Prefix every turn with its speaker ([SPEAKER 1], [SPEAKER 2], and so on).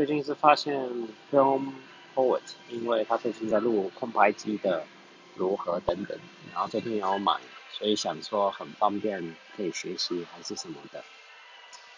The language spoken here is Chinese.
[SPEAKER 1] 最近是发现 film poet，因为他最近在录空白机的如何等等，然后最近也有买，所以想说很方便，可以学习还是什么的。